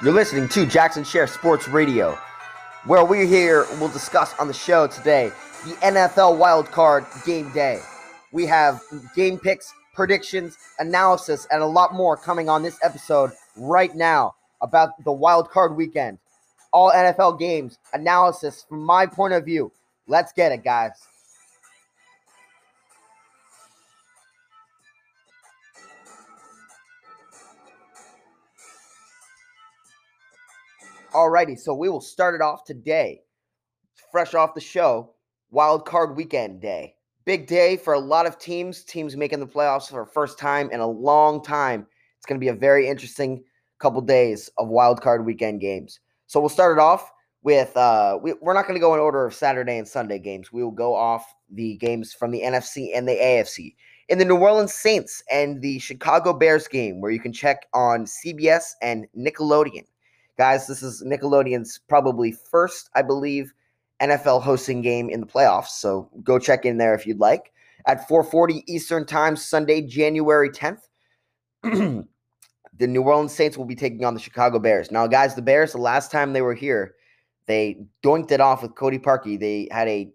You're listening to Jackson Sheriff Sports Radio, where we're here. We'll discuss on the show today the NFL Wild Card Game Day. We have game picks, predictions, analysis, and a lot more coming on this episode right now about the Wild Card Weekend. All NFL games, analysis from my point of view. Let's get it, guys. Alrighty, so we will start it off today. Fresh off the show, Wild Card Weekend Day. Big day for a lot of teams. Teams making the playoffs for the first time in a long time. It's going to be a very interesting couple days of Wild Card Weekend games. So we'll start it off with uh, we, we're not going to go in order of Saturday and Sunday games. We will go off the games from the NFC and the AFC. In the New Orleans Saints and the Chicago Bears game, where you can check on CBS and Nickelodeon. Guys, this is Nickelodeon's probably first, I believe, NFL hosting game in the playoffs. So go check in there if you'd like. At 4:40 Eastern Time, Sunday, January 10th, the New Orleans Saints will be taking on the Chicago Bears. Now, guys, the Bears, the last time they were here, they doinked it off with Cody Parkey. They had a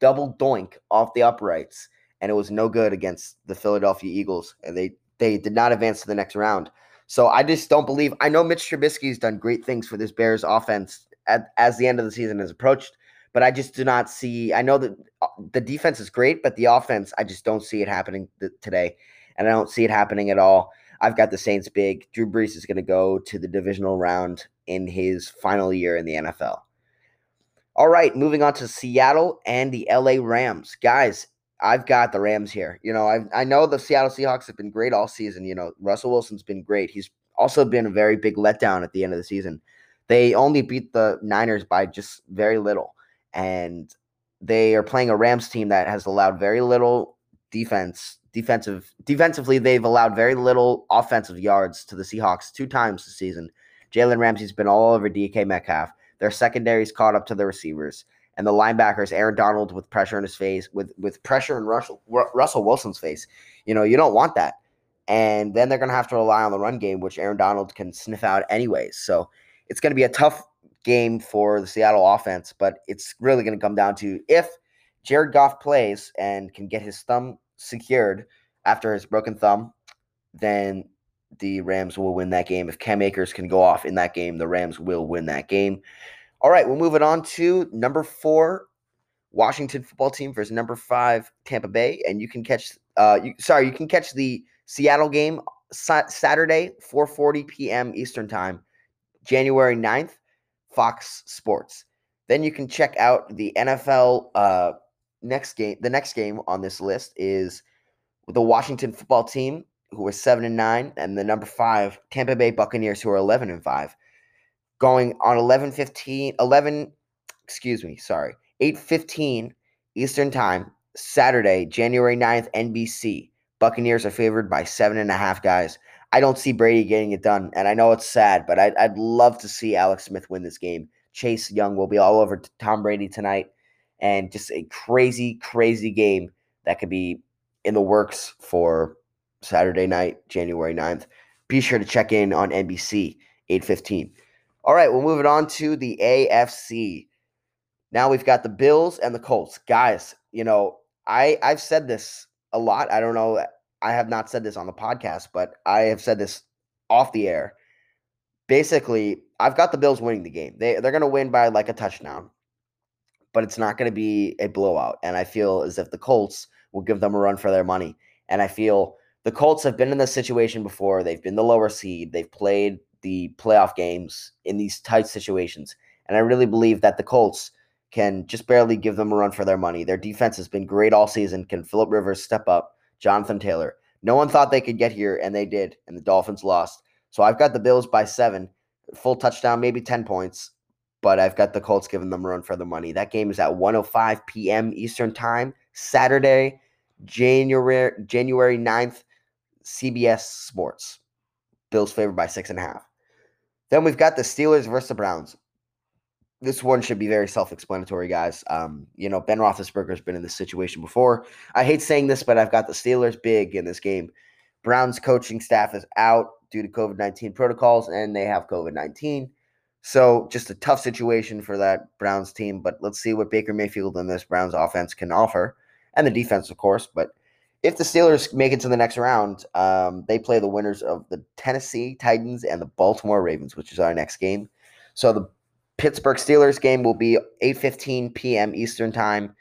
double doink off the uprights, and it was no good against the Philadelphia Eagles, and they they did not advance to the next round. So I just don't believe. I know Mitch Trubisky's done great things for this Bears offense at, as the end of the season has approached, but I just do not see. I know that uh, the defense is great, but the offense, I just don't see it happening th- today, and I don't see it happening at all. I've got the Saints big. Drew Brees is going to go to the divisional round in his final year in the NFL. All right, moving on to Seattle and the LA Rams. Guys, I've got the Rams here. You know, I I know the Seattle Seahawks have been great all season. You know, Russell Wilson's been great. He's also been a very big letdown at the end of the season. They only beat the Niners by just very little, and they are playing a Rams team that has allowed very little defense. Defensive defensively, they've allowed very little offensive yards to the Seahawks two times this season. Jalen Ramsey's been all over DK Metcalf. Their secondary's caught up to the receivers and the linebackers, Aaron Donald with pressure in his face, with with pressure in Russell Russell Wilson's face. You know, you don't want that. And then they're going to have to rely on the run game, which Aaron Donald can sniff out anyways. So it's going to be a tough game for the Seattle offense, but it's really going to come down to if Jared Goff plays and can get his thumb secured after his broken thumb, then the Rams will win that game. If Cam Akers can go off in that game, the Rams will win that game. All right, we'll move it on to number four, Washington football team versus number five, Tampa Bay. And you can catch, uh, you, sorry, you can catch the Seattle game sa- Saturday, 4:40 p.m. Eastern Time, January 9th, Fox Sports. Then you can check out the NFL uh, next game. The next game on this list is the Washington football team, who are seven and nine, and the number five Tampa Bay Buccaneers, who are eleven and five going on 11 15 11 excuse me sorry 8 15 eastern time saturday january 9th nbc buccaneers are favored by seven and a half guys. I don't see brady getting it done and i know it's sad but i'd, I'd love to see alex smith win this game. Chase young will be all over tom brady tonight and just a crazy crazy game that could be in the works for saturday night january 9th be sure to check in on nbc 815 all right, we'll move it on to the AFC. Now we've got the Bills and the Colts. Guys, you know, I I've said this a lot. I don't know. I have not said this on the podcast, but I have said this off the air. Basically, I've got the Bills winning the game. They they're going to win by like a touchdown. But it's not going to be a blowout, and I feel as if the Colts will give them a run for their money. And I feel the Colts have been in this situation before. They've been the lower seed. They've played the playoff games in these tight situations. And I really believe that the Colts can just barely give them a run for their money. Their defense has been great all season. Can Philip Rivers step up? Jonathan Taylor. No one thought they could get here, and they did, and the Dolphins lost. So I've got the Bills by seven, full touchdown, maybe 10 points, but I've got the Colts giving them a run for their money. That game is at 105 p.m. Eastern Time, Saturday, January January 9th, CBS Sports. Bills favored by six and a half. Then we've got the Steelers versus the Browns. This one should be very self-explanatory, guys. Um, you know, Ben Roethlisberger's been in this situation before. I hate saying this, but I've got the Steelers big in this game. Browns coaching staff is out. due to COVID 19 protocols, and they have COVID 19. So just a tough situation for that Browns team. But let's see what Baker Mayfield and this Browns offense can offer, and the defense, of course. But if the Steelers make it to the next round, um, they play the winners of the Tennessee Titans and the Baltimore Ravens, which is our next game. So the Pittsburgh Steelers game will be 8:15 p.m. Eastern Time,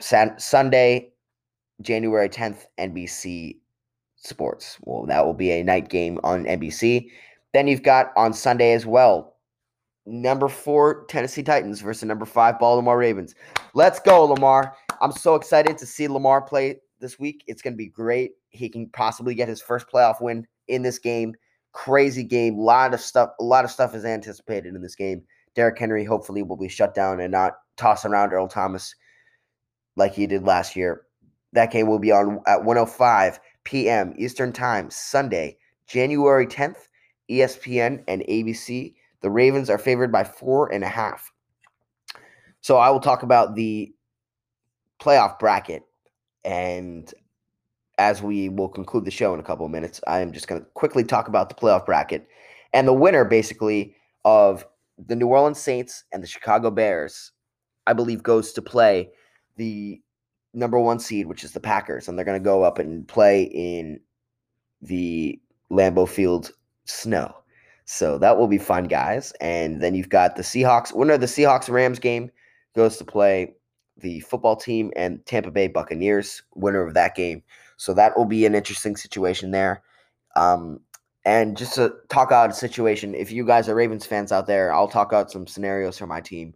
Sunday, January 10th, NBC Sports. Well, that will be a night game on NBC. Then you've got on Sunday as well, number four Tennessee Titans versus number five Baltimore Ravens. Let's go, Lamar. I'm so excited to see Lamar play this week. It's going to be great. He can possibly get his first playoff win in this game. Crazy game. A lot of stuff. A lot of stuff is anticipated in this game. Derrick Henry hopefully will be shut down and not toss around Earl Thomas like he did last year. That game will be on at 105 p.m. Eastern Time, Sunday, January 10th, ESPN and ABC. The Ravens are favored by four and a half. So I will talk about the playoff bracket. And as we will conclude the show in a couple of minutes, I am just going to quickly talk about the playoff bracket. And the winner, basically, of the New Orleans Saints and the Chicago Bears, I believe, goes to play the number one seed, which is the Packers, and they're going to go up and play in the Lambeau Field snow. So that will be fun, guys. And then you've got the Seahawks. Winner of the Seahawks Rams game goes to play the football team and Tampa Bay Buccaneers. Winner of that game. So that will be an interesting situation there. Um, and just to talk out a situation, if you guys are Ravens fans out there, I'll talk out some scenarios for my team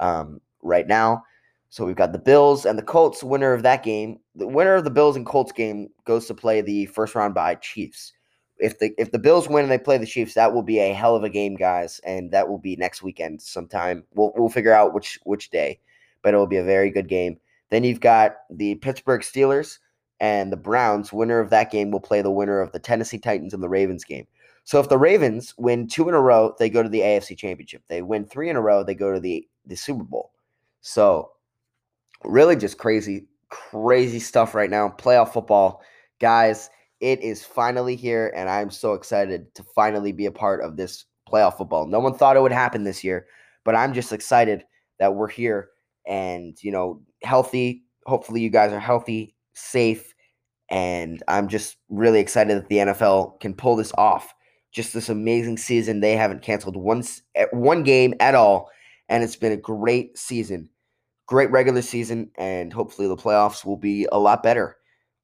um, right now. So we've got the Bills and the Colts. Winner of that game, the winner of the Bills and Colts game goes to play the first round bye Chiefs. If the if the Bills win and they play the Chiefs, that will be a hell of a game, guys, and that will be next weekend sometime. We'll we'll figure out which which day, but it will be a very good game. Then you've got the Pittsburgh Steelers and the Browns. Winner of that game will play the winner of the Tennessee Titans and the Ravens game. So if the Ravens win two in a row, they go to the AFC Championship. They win three in a row, they go to the the Super Bowl. So really just crazy, crazy stuff right now. Playoff football, guys. It is finally here, and I'm so excited to finally be a part of this playoff football. No one thought it would happen this year, but I'm just excited that we're here and you know healthy. Hopefully, you guys are healthy, safe, and I'm just really excited that the NFL can pull this off. Just this amazing season. They haven't canceled one eh, one game at all, and it's been a great season great regular season, and hopefully the playoffs will be a lot better.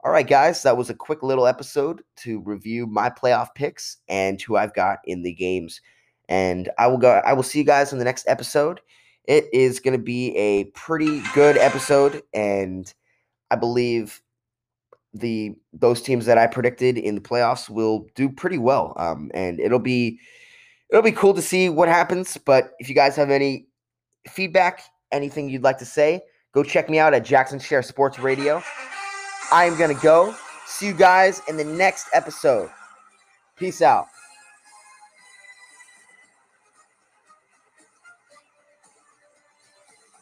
All right, guys, that was a quick little episode to review my playoff picks and who I've got in the games. And I will go. I will see you guys in the next episode. It is going to be a pretty good episode, and I believe the those teams that I predicted in the playoffs will do pretty well. Um, and it'll be it'll be cool to see what happens. But if you guys have any feedback, anything you'd like to say, go check me out at Jackson Share Sports Radio. I am going to go. See you guys in the next episode. Peace out.